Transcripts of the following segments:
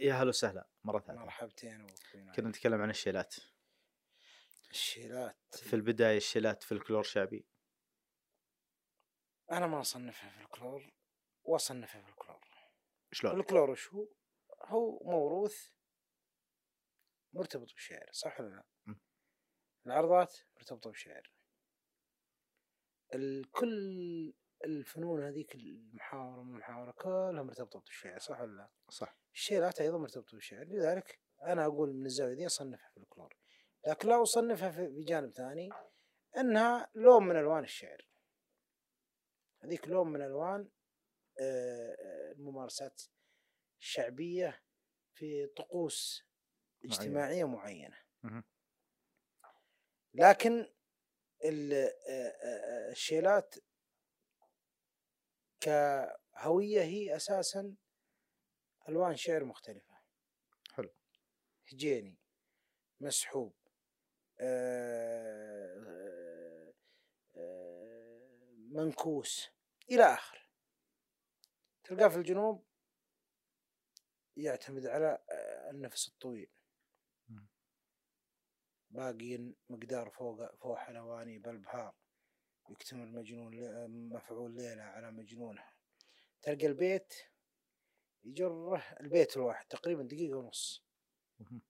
يا هلا وسهلا مرة ثانية مرحبتين. كنا نتكلم عن الشيلات الشيلات في البداية الشيلات فلكلور شعبي أنا ما أصنفها فلكلور وأصنفها فلكلور شلون؟ الفلكلور وش هو؟ هو موروث مرتبط بالشعر صح ولا لا؟ م. العرضات مرتبطة بالشعر الكل الفنون هذيك المحاورة والمحاورة كلها مرتبطة بالشعر صح ولا لا؟ صح. الشيلات أيضا مرتبطة بالشعر. لذلك أنا أقول من الزاوية دي أصنفها فلكلور. لكن لا أصنفها في جانب ثاني إنها لون من ألوان الشعر. هذيك لون من ألوان آه، آه، الممارسات الشعبية في طقوس اجتماعية معينة. لكن آه، الشيلات كهوية هي أساسا ألوان شعر مختلفة حلو. هجيني مسحوب آه، آه، منكوس إلى آخر تلقاه في الجنوب يعتمد على آه، النفس الطويل. باقي مقدار فوق فوق حلواني بالبهار يكتمل مجنون مفعول ليلة على مجنونها تلقى البيت يجره البيت الواحد تقريبا دقيقة ونص مهم.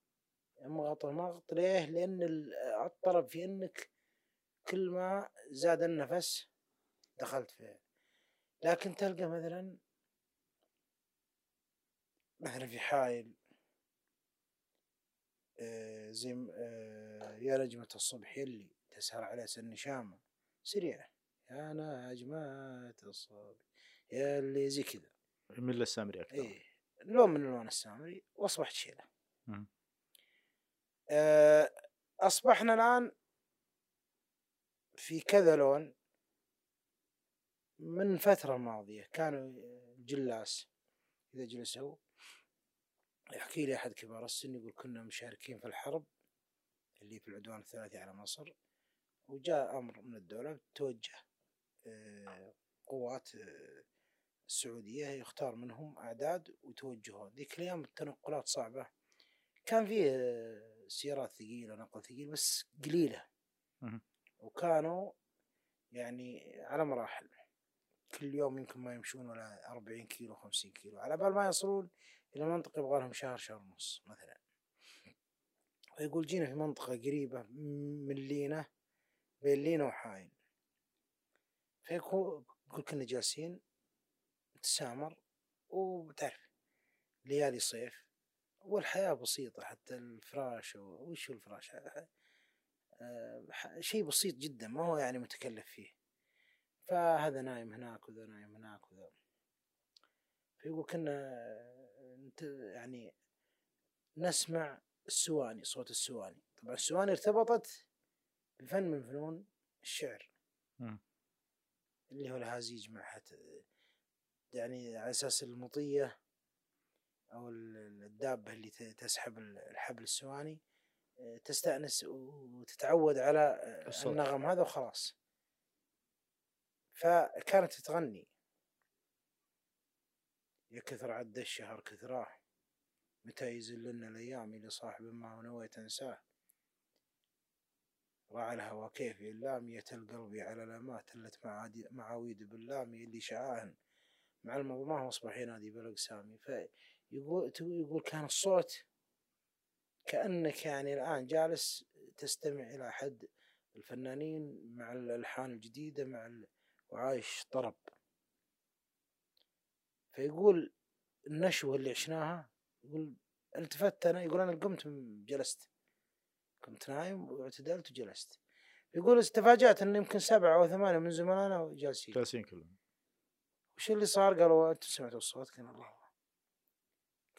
مغط مغط ليه؟ لأن ال- الطرب في أنك كل ما زاد النفس دخلت فيه لكن تلقى مثلا مثلا في حايل آه، زي آه، يا نجمة الصبح يلي تسهر على سن شامة سريعة. يا نجمة الصبح يا اللي زي كذا. من للسامري أكثر. إيه لون من ألوان السامري وأصبحت شيلة. آه، أصبحنا الآن في كذا لون من فترة ماضية. كانوا جلاس إذا جلسوا يحكي لي أحد كبار السن يقول كنا مشاركين في الحرب اللي في العدوان الثلاثي على مصر. وجاء أمر من الدولة توجه آه، قوات آه، السعودية يختار منهم أعداد وتوجهوا ذيك الأيام التنقلات صعبة. كان فيه آه، سيارات ثقيلة نقل ثقيل بس قليلة. وكانوا يعني على مراحل. كل يوم يمكن ما يمشون ولا 40 كيلو 50 كيلو. على بال ما يصلون إلى منطقة يبغى لهم شهر شهر ونص مثلا. ويقول جينا في منطقة قريبة من لينا بين لينا وحايل يقول كنا جالسين نتسامر وبتعرف ليالي صيف والحياة بسيطة حتى الفراش وش الفراش؟ ح- شيء بسيط جدا ما هو يعني متكلف فيه. فهذا نايم هناك وذا نايم هناك وذا. فيقول كنا يعني نسمع السواني صوت السواني. طبعا السواني ارتبطت بفن من فنون الشعر مم. اللي هو الهازيج مع حت يعني على أساس المطية أو ال- الدابة اللي تسحب ال- الحبل السواني آه، تستأنس وتتعود على آه، الصوت. النغم هذا وخلاص فكانت تغني يا كثر عد الشهر كثراه متى يزلنا الأيام لصاحب ما هو نويت أنساه راعى الهوى كيف اللامية القلب على لامات تلت معاويد باللامي اللي شعاهن مع المضماه واصبح ينادي بالاقسام فيقول يقول كان الصوت كأنك يعني الآن جالس تستمع إلى أحد الفنانين مع الألحان الجديدة مع. وعايش طرب. فيقول النشوة اللي عشناها يقول التفت أنا يقول أنا قمت جلست. كنت نايم واعتدلت وجلست يقول استفاجأت إن يمكن سبعة أو ثمانية من زملائنا جالسين جالسين كلهم. وش اللي صار؟ قالوا أنتم سمعتوا الصوت؟ قال الله.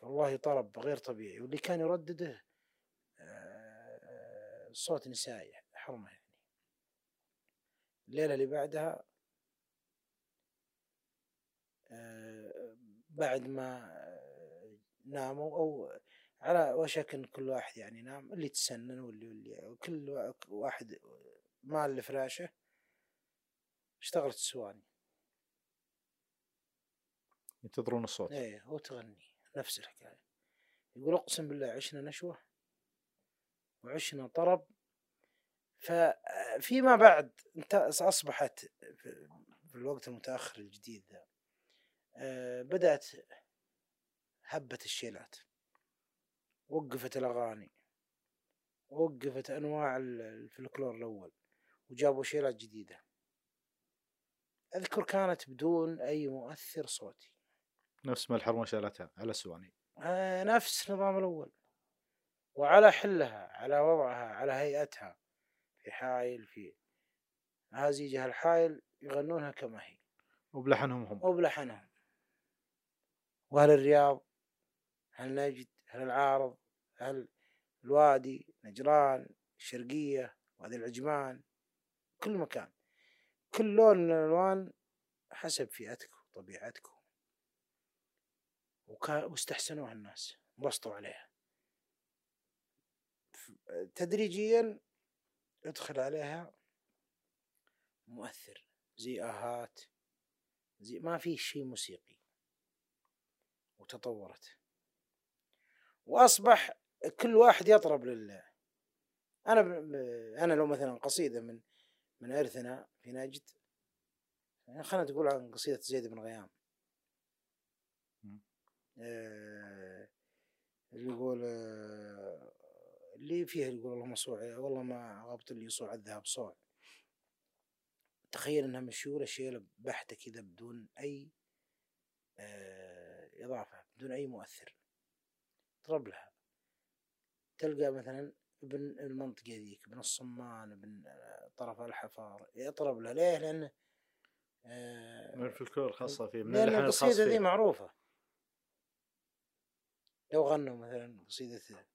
قال والله طرب غير طبيعي. واللي كان يردده آه، صوت نسائي حرمة يعني. الليلة اللي بعدها آه، بعد ما آه، ناموا أو على وشك ان كل واحد يعني نام اللي تسنن واللي واللي كل وا- واحد مال لفراشه اشتغلت السواني ينتظرون الصوت. إيه وتغني نفس الحكاية. يقول اقسم بالله عشنا نشوة وعشنا طرب ففيما بعد أصبحت في الوقت المتأخر الجديد ذا آه، بدأت هبت الشيلات. وقفت الأغاني وقفت أنواع الفلكلور الأول وجابوا شيلات جديدة. أذكر كانت بدون أي مؤثر صوتي. نفس ما الحرمة شالتها على السواني. آه نفس النظام الأول. وعلى حلها على وضعها على هيئتها. في حايل في هازيجها الحايل يغنونها كما هي. وبلحنهم هم. وبلحنهم. وهل الرياض هل نجد هل العارض هل الوادي نجران الشرقية وادي العجمان كل مكان. كل لون من الألوان حسب فئتك وطبيعتك واستحسنوها الناس انبسطوا عليها. تدريجيا يدخل عليها مؤثر زي آهات زي ما في شيء موسيقي. وتطورت. وأصبح كل واحد يطرب لله. أنا ب... أنا لو مثلا قصيدة من من إرثنا في نجد يعني خلينا تقول عن قصيدة زيد بن غيام. آه اللي يقول آه اللي فيها يقول اللهم صوع والله ما غبط اللي يصوع الذهب صوع. تخيل إنها مشيولة شيلة بحتة كذا بدون أي آه إضافة بدون أي مؤثر. طرب لها. تلقى مثلا ابن المنطقة ذيك ابن الصمان ابن آه، طرف الحفار يطرب لها. ليه؟ لأنه آه من الفلكلور الخاصة فيه من لأن القصيدة ذي معروفة. لو غنوا مثلا قصيدة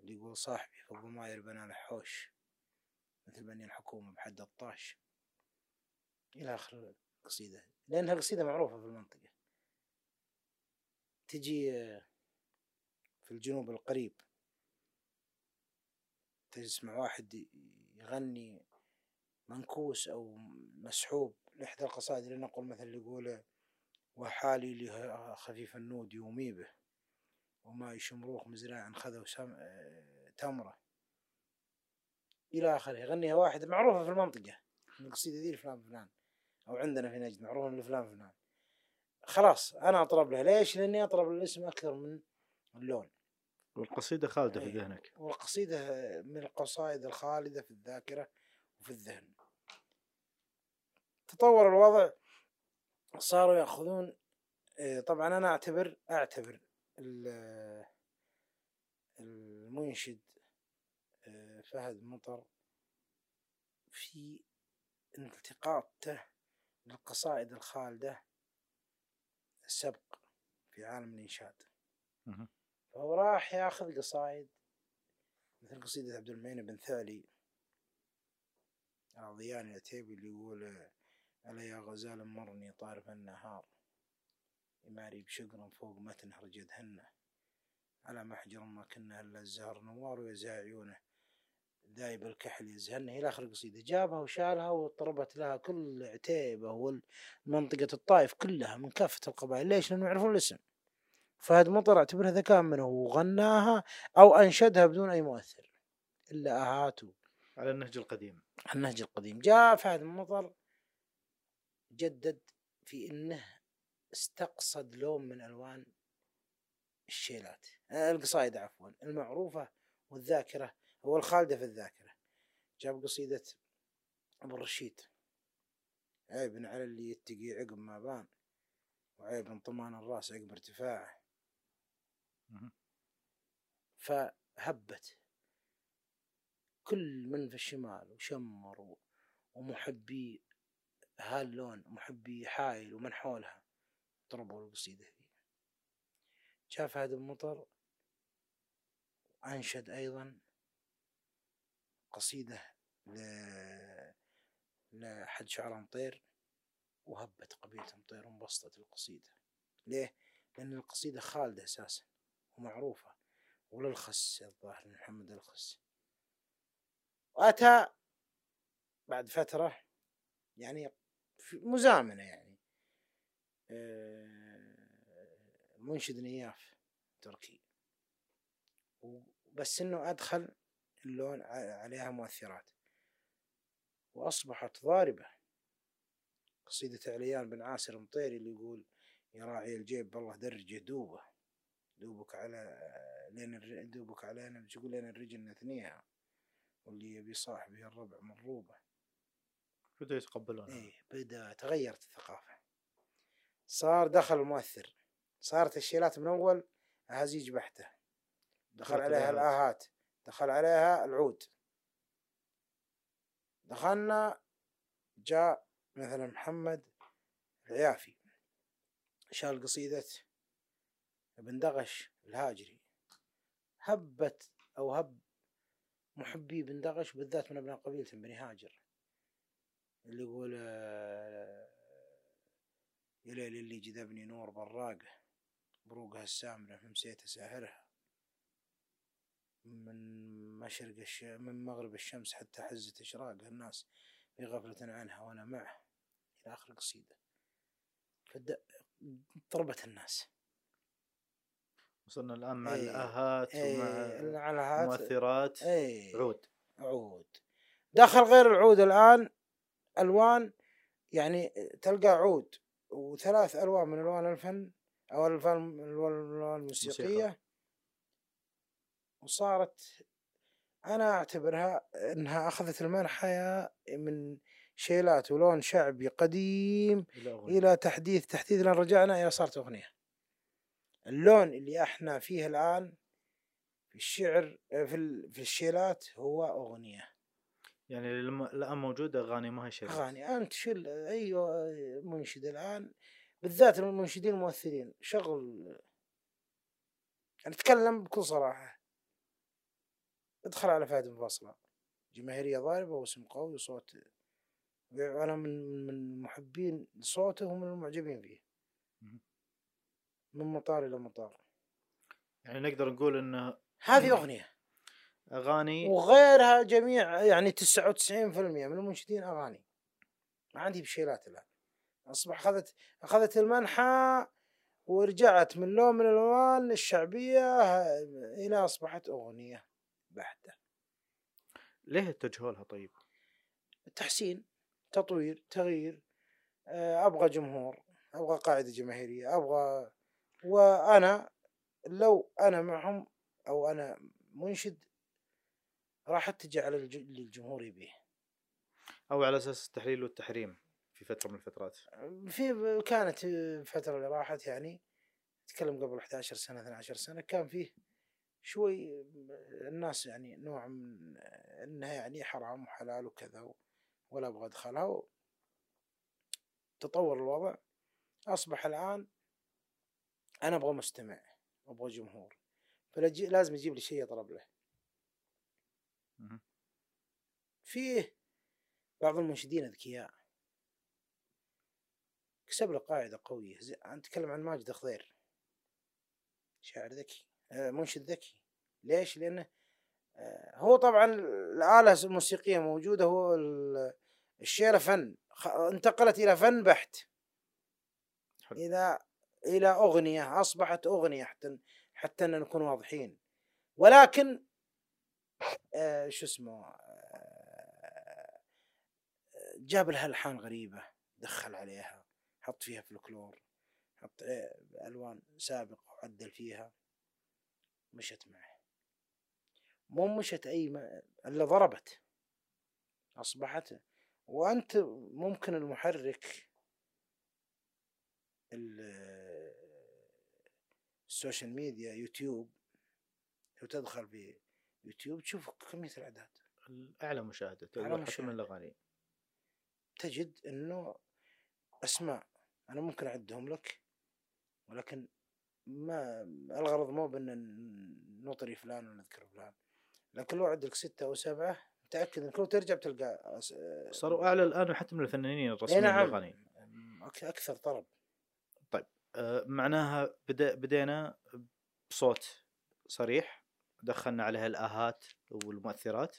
اللي يقول صاحبي فوق ما يربنا الحوش مثل بني الحكومة بحد الطاش. إلى آخر القصيدة. لأنها قصيدة معروفة في المنطقة. تجي في الجنوب القريب. تسمع واحد يغني منكوس أو مسحوب لإحدى القصائد لنقل مثل يقول وحالي لي خفيف النود يومي به وما يشمروخ مزرعا خذوا تمرة. إلى آخره يغنيها واحد معروفة في المنطقة. القصيدة ذي لفلان فلان أو عندنا في نجد معروفة لفلان فلان. خلاص أنا أطرب له. ليش؟ لأني أطرب الاسم أكثر من اللون. والقصيدة خالدة في إيه. ذهنك. والقصيدة من القصائد الخالدة في الذاكرة وفي الذهن. تطور الوضع صاروا يأخذون إيه، طبعا أنا أعتبر أعتبر المنشد إيه، فهد مطر في التقاطه للقصائد الخالدة السبق في عالم الإنشاد. فهو راح ياخذ قصايد. مثل قصيدة عبد المعين بن ثالي. العضياني العتيبي اللي يقول ألا يا غزال مرني طارف النهار. يماري بشقر فوق متن هرجدهن على محجر ما كنا إلا الزهر نوار ويزا عيونه ذايب الكحل يزهن إلى آخر القصيدة جابها وشالها وطربت لها كل عتيبة والمنطقة الطائف كلها من كافة القبائل. ليش؟ لأنهم يعرفون الاسم. فهد مطر اعتبرها ذكاء منه وغناها أو أنشدها بدون أي مؤثر إلا أهاته على النهج القديم. النهج القديم. جاء فهد مطر جدد في إنه استقصد لون من ألوان الشيلات القصائد عفوا المعروفة والذاكرة هو الخالدة في الذاكرة. جاب قصيدة أبو الرشيد. عيب على اللي يتقي عقب ما بان وعيب طمان الرأس عقب ارتفاعه. فهبت كل من في الشمال وشمر ومحبي هاللون محبي حايل ومن حولها ضربوا القصيدة ذي شاف هذا المطر؟ أنشد أيضا قصيدة ل... لأحد شعراء مطير وهبت قبيلة مطير وانبسطت القصيدة. ليه؟ لأن القصيدة خالدة أساسا. ومعروفة وللخس الظاهر محمد الخس. وأتى بعد فترة يعني مزامنة يعني. آه، منشد نياف تركي. بس إنه أدخل اللون عليها مؤثرات. وأصبحت ضاربة. قصيدة عليان بن عاسر مطيري اللي يقول يا راعي الجيب بالله درجة دوبة. دوبك على لين الر- دوبك علينا تقول لين الرجل نثنيها واللي يبي صاحبه الربع مضروبه بدأوا يتقبلونها إيه بدأ تغيرت الثقافة. صار دخل المؤثر صارت الشيلات من أول اهازيج بحتة. دخل عليها الآهات. الآهات. دخل عليها العود. دخلنا جاء مثلا محمد العيافي. شال قصيدة ابن دغش الهاجري. هبت أو هب محبي بن دغش بالذات من أبناء قبيلة بني هاجر. اللي يقول آه، يا ليل اللي جذبني نور براقه بروقها السامرة مسيت أساهرها من مشرق الش... من مغرب الشمس حتى حزة إشراقها. الناس في غفلة عنها وأنا معه. إلى آخر القصيدة فد... ضربت الناس. وصلنا الآن مع إيه، الآهات إيه ومع المؤثرات. إيه عود. عود. دخل غير العود الآن ألوان يعني تلقى عود وثلاث ألوان من ألوان الفن أو الألوان الألوان الموسيقية. موسيقى. وصارت أنا أعتبرها أنها أخذت المنحى من شيلات ولون شعبي قديم إلى تحديث تحديث لين رجعنا إلى صارت أغنية. اللون اللي إحنا فيه الآن في الشعر في ال- في الشيلات هو أغنية. يعني الآن موجودة أغاني ما هي شيء أغاني. أنت شل أي منشد الآن بالذات المنشدين الممثلين شغل نتكلم بكل صراحة. ادخل على فهد منفصلة جماهيرية ضاربة واسم قوي وصوت أنا من من محبين صوته ومن المعجبين فيه. من مطار إلى مطار. يعني نقدر نقول أن هذه أغنية. أغاني وغيرها جميع يعني 99% من المنشدين أغاني. ما عندي بشيلات الآن. أصبح أخذت أخذت المنحى ورجعت من لون من الألوان الشعبية إلى أصبحت أغنية بحتة. ليه اتجهوا لها طيب؟ تحسين تطوير تغيير آه، أبغى جمهور أبغى قاعدة جماهيرية أبغى وأنا لو أنا معهم أو أنا منشد راح أتجه على اللي الجمهور يبيه. أو على أساس التحليل والتحريم في فترة من الفترات. في كانت الفترة اللي راحت يعني تكلم قبل 11 سنة 12 سنة كان فيه شوي الناس يعني نوع من إنها يعني حرام وحلال وكذا ولا أبغى أدخلها تطور الوضع. أصبح الآن أنا أبغى مستمع أبغى جمهور فلازم يجيب لي شيء يطرب له. فيه بعض المنشدين أذكياء. كسب له قاعدة قوية. زي... نتكلم عن ماجد خضير شاعر ذكي آه، منشد ذكي. ليش؟ لأنه آه، هو طبعا الآلة الموسيقية موجودة هو ال- الشيلة فن. انتقلت إلى فن بحت. حلو. إلى إلى أغنية أصبحت أغنية حتى حتى نكون واضحين. ولكن آه شو اسمه آه جاب لها ألحان غريبة دخل عليها حط فيها فلكلور حط آه، ألوان سابقة وعدل فيها. مشت معه مو مشت أي ما إلا ضربت. أصبحت وأنت ممكن المحرك ال- ال social media يوتيوب لو تدخل في يوتيوب تشوف كمية الأعداد. أعلى مشاهدة أعلى أعلى حتى من. الأغاني. تجد إنه أسماء أنا ممكن أعدهم لك ولكن ما الغرض مو بإن نطري فلان ونذكر فلان. لكن لو لك ستة أو سبعة متأكد إنك لو ترجع بتلقى صاروا أعلى الآن حتى من الفنانين الرسميين نعم. الأغاني. أك- أكثر طرب. آه، معناها بدا بدينا بصوت صريح دخلنا عليها الآهات والمؤثرات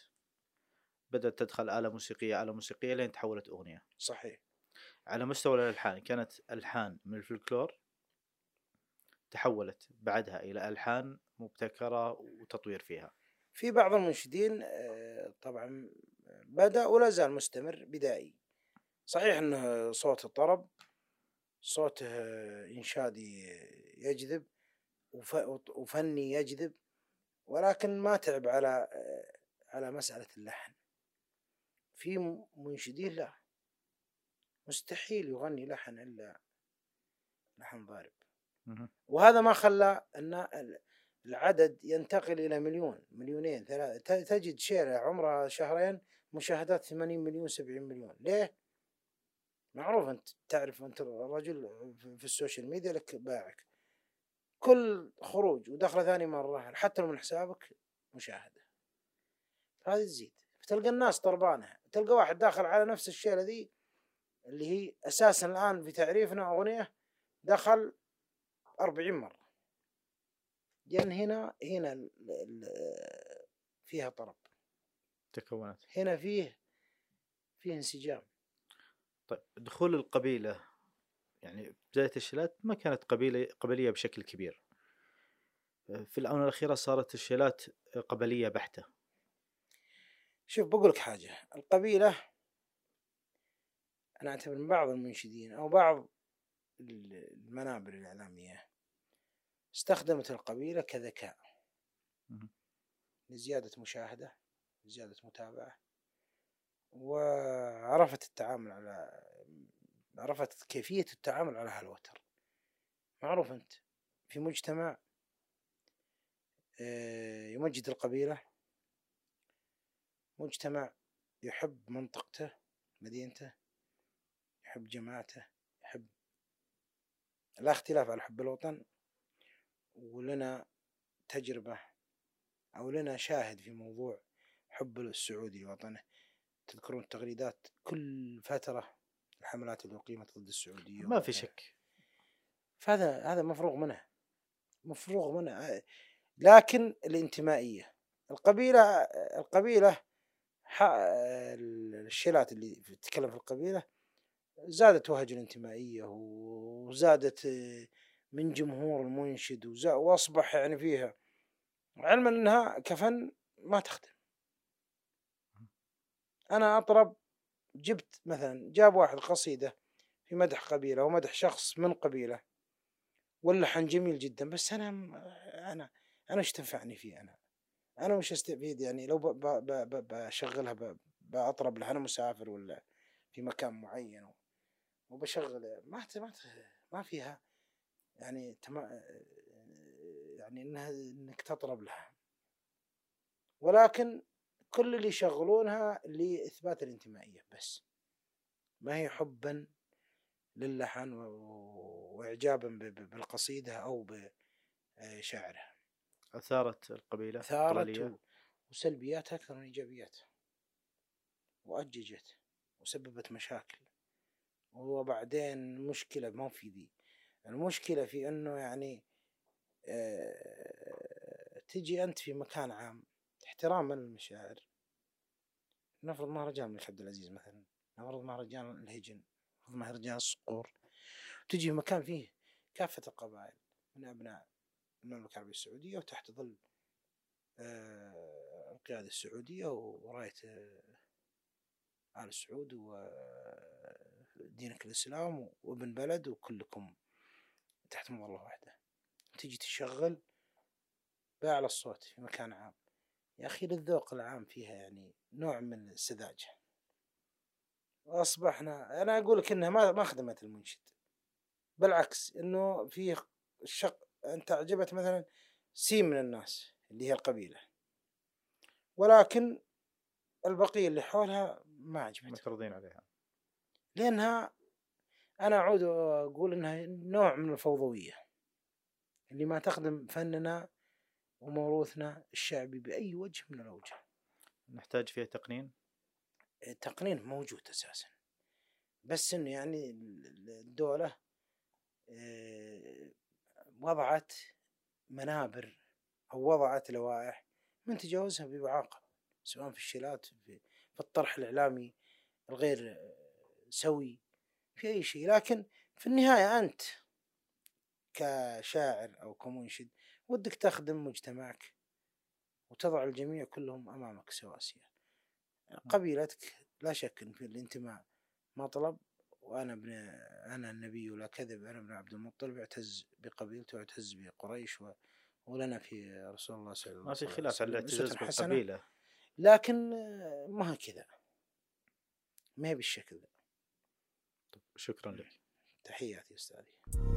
بدأت تدخل آلة موسيقية آلة موسيقية لين تحولت أغنية. صحيح. على مستوى الألحان كانت ألحان من الفلكلور تحولت بعدها إلى ألحان مبتكرة وتطوير فيها. في بعض المنشدين آه، طبعا بدأ ولا زال مستمر بدائي. صحيح إنه صوت الطرب صوته إنشادي يجذب وف- وفني يجذب ولكن ما تعب على على مسألة اللحن في منشدين لا مستحيل يغني لحن إلا لحن ضارب. وهذا ما خلى أن ال- العدد ينتقل إلى مليون مليونين ثلاثة تجد شيرة عمرها شهرين مشاهدات 80 مليون 70 مليون ليه؟ معروف أنت تعرف أنت رجل في- السوشيال ميديا لك باعك. كل خروج ودخلة ثاني مرة حتى لو من حسابك مشاهدة. هذه تزيد. تلقى الناس طربانة. تلقى واحد داخل على نفس الشيء ذي اللي هي أساسا الآن في تعريفنا أغنية دخل أربعين مرة. لأن هنا هنا فيها طرب. تكونت. هنا فيه فيه انسجام. طيب دخول القبيلة يعني بداية الشيلات ما كانت قبيلة قبلية بشكل كبير. في الآونة الأخيرة صارت الشيلات قبلية بحتة. شوف بقول لك حاجة. القبيلة أنا أعتبر من بعض المنشدين أو بعض ال- المنابر الإعلامية استخدمت القبيلة كذكاء. لزيادة مشاهدة لزيادة متابعة. وعرفت التعامل على عرفت كيفية التعامل على هالوتر. معروف أنت في مجتمع آه، يمجد القبيلة. مجتمع يحب منطقته مدينته يحب جماعته يحب لا اختلاف على حب الوطن. ولنا تجربة أو لنا شاهد في موضوع حب السعودي لوطنه. تذكرون التغريدات كل فترة الحملات اللي أقيمت ضد السعودية ما في شك. فهذا هذا مفروغ منه. مفروغ منه. لكن الانتمائية. القبيلة القبيلة ح- الشيلات اللي تتكلم في القبيلة زادت وهج الانتمائية وزادت من جمهور المنشد وأصبح يعني فيها علما أنها كفن ما تخدم. أنا أطرب جبت مثلا جاب واحد قصيدة في مدح قبيلة ومدح شخص من قبيلة واللحن جميل جدا بس أنا أنا أنا إيش تنفعني فيه أنا؟ أنا وش أستفيد يعني؟ لو بشغلها بأطرب لها أنا مسافر ولا في مكان معين وبشغل ما ما ما فيها يعني تما يعني إنها إنك تطرب لها. ولكن كل اللي يشغلونها لإثبات الانتمائية بس. ما هي حبا للحن و- واعجابا ب- ب- بالقصيدة أو بشاعرها. أثارت القبيلة أثارت القبلية. و- وسلبياتها أكثر من ايجابياتها وأججت وسببت مشاكل. وبعدين مشكلة ما في ذي. المشكلة في إنه يعني آه، تجي أنت في مكان عام. احتراما للمشاعر نفرض مهرجان الملك عبد العزيز مثلا نفرض مهرجان الهجن نفرض مهرجان الصقور. تجي مكان فيه كافة القبائل من أبناء المملكة العربية السعودية وتحت ظل آه، القيادة السعودية وراية آه، آل سعود ودينك الإسلام وابن بلد وكلكم تحت مظلة واحدة. تجي تشغل بأعلى الصوت في مكان عام. يا أخي للذوق العام فيها يعني نوع من السذاجة. وأصبحنا أنا أقول لك إنها ما ما خدمت المنشد. بالعكس إنه في الشق أنت أعجبت مثلا سين من الناس اللي هي القبيلة. ولكن البقية اللي حولها ما عجبتهم. مترضين عليها. لأنها أنا أعود وأقول إنها نوع من الفوضوية. اللي ما تخدم فننا وموروثنا الشعبي بأي وجه من الأوجه. نحتاج فيها تقنين؟ التقنين موجود أساسا. بس إنه يعني الدولة آه، وضعت منابر أو وضعت لوائح من تجاوزها بيعاقب سواء في الشيلات في في الطرح الإعلامي الغير سوي في أي شيء. لكن في النهاية أنت كشاعر أو كمنشد ودك تخدم مجتمعك وتضع الجميع كلهم أمامك سواسية قبيلتك لا شك في الانتماء مطلب وأنا ابن أنا النبي ولا كذب أنا ابن عبد المطلب اعتز بقبيلته واعتز بقريش و... ولنا في رسول الله صلى الله ما عليه في وسلم خلاف على الاعتزاز. بالقبيلة. لكن ما كذا. ما هي بالشكل ذا شكرا لك. تحياتي أستاذي.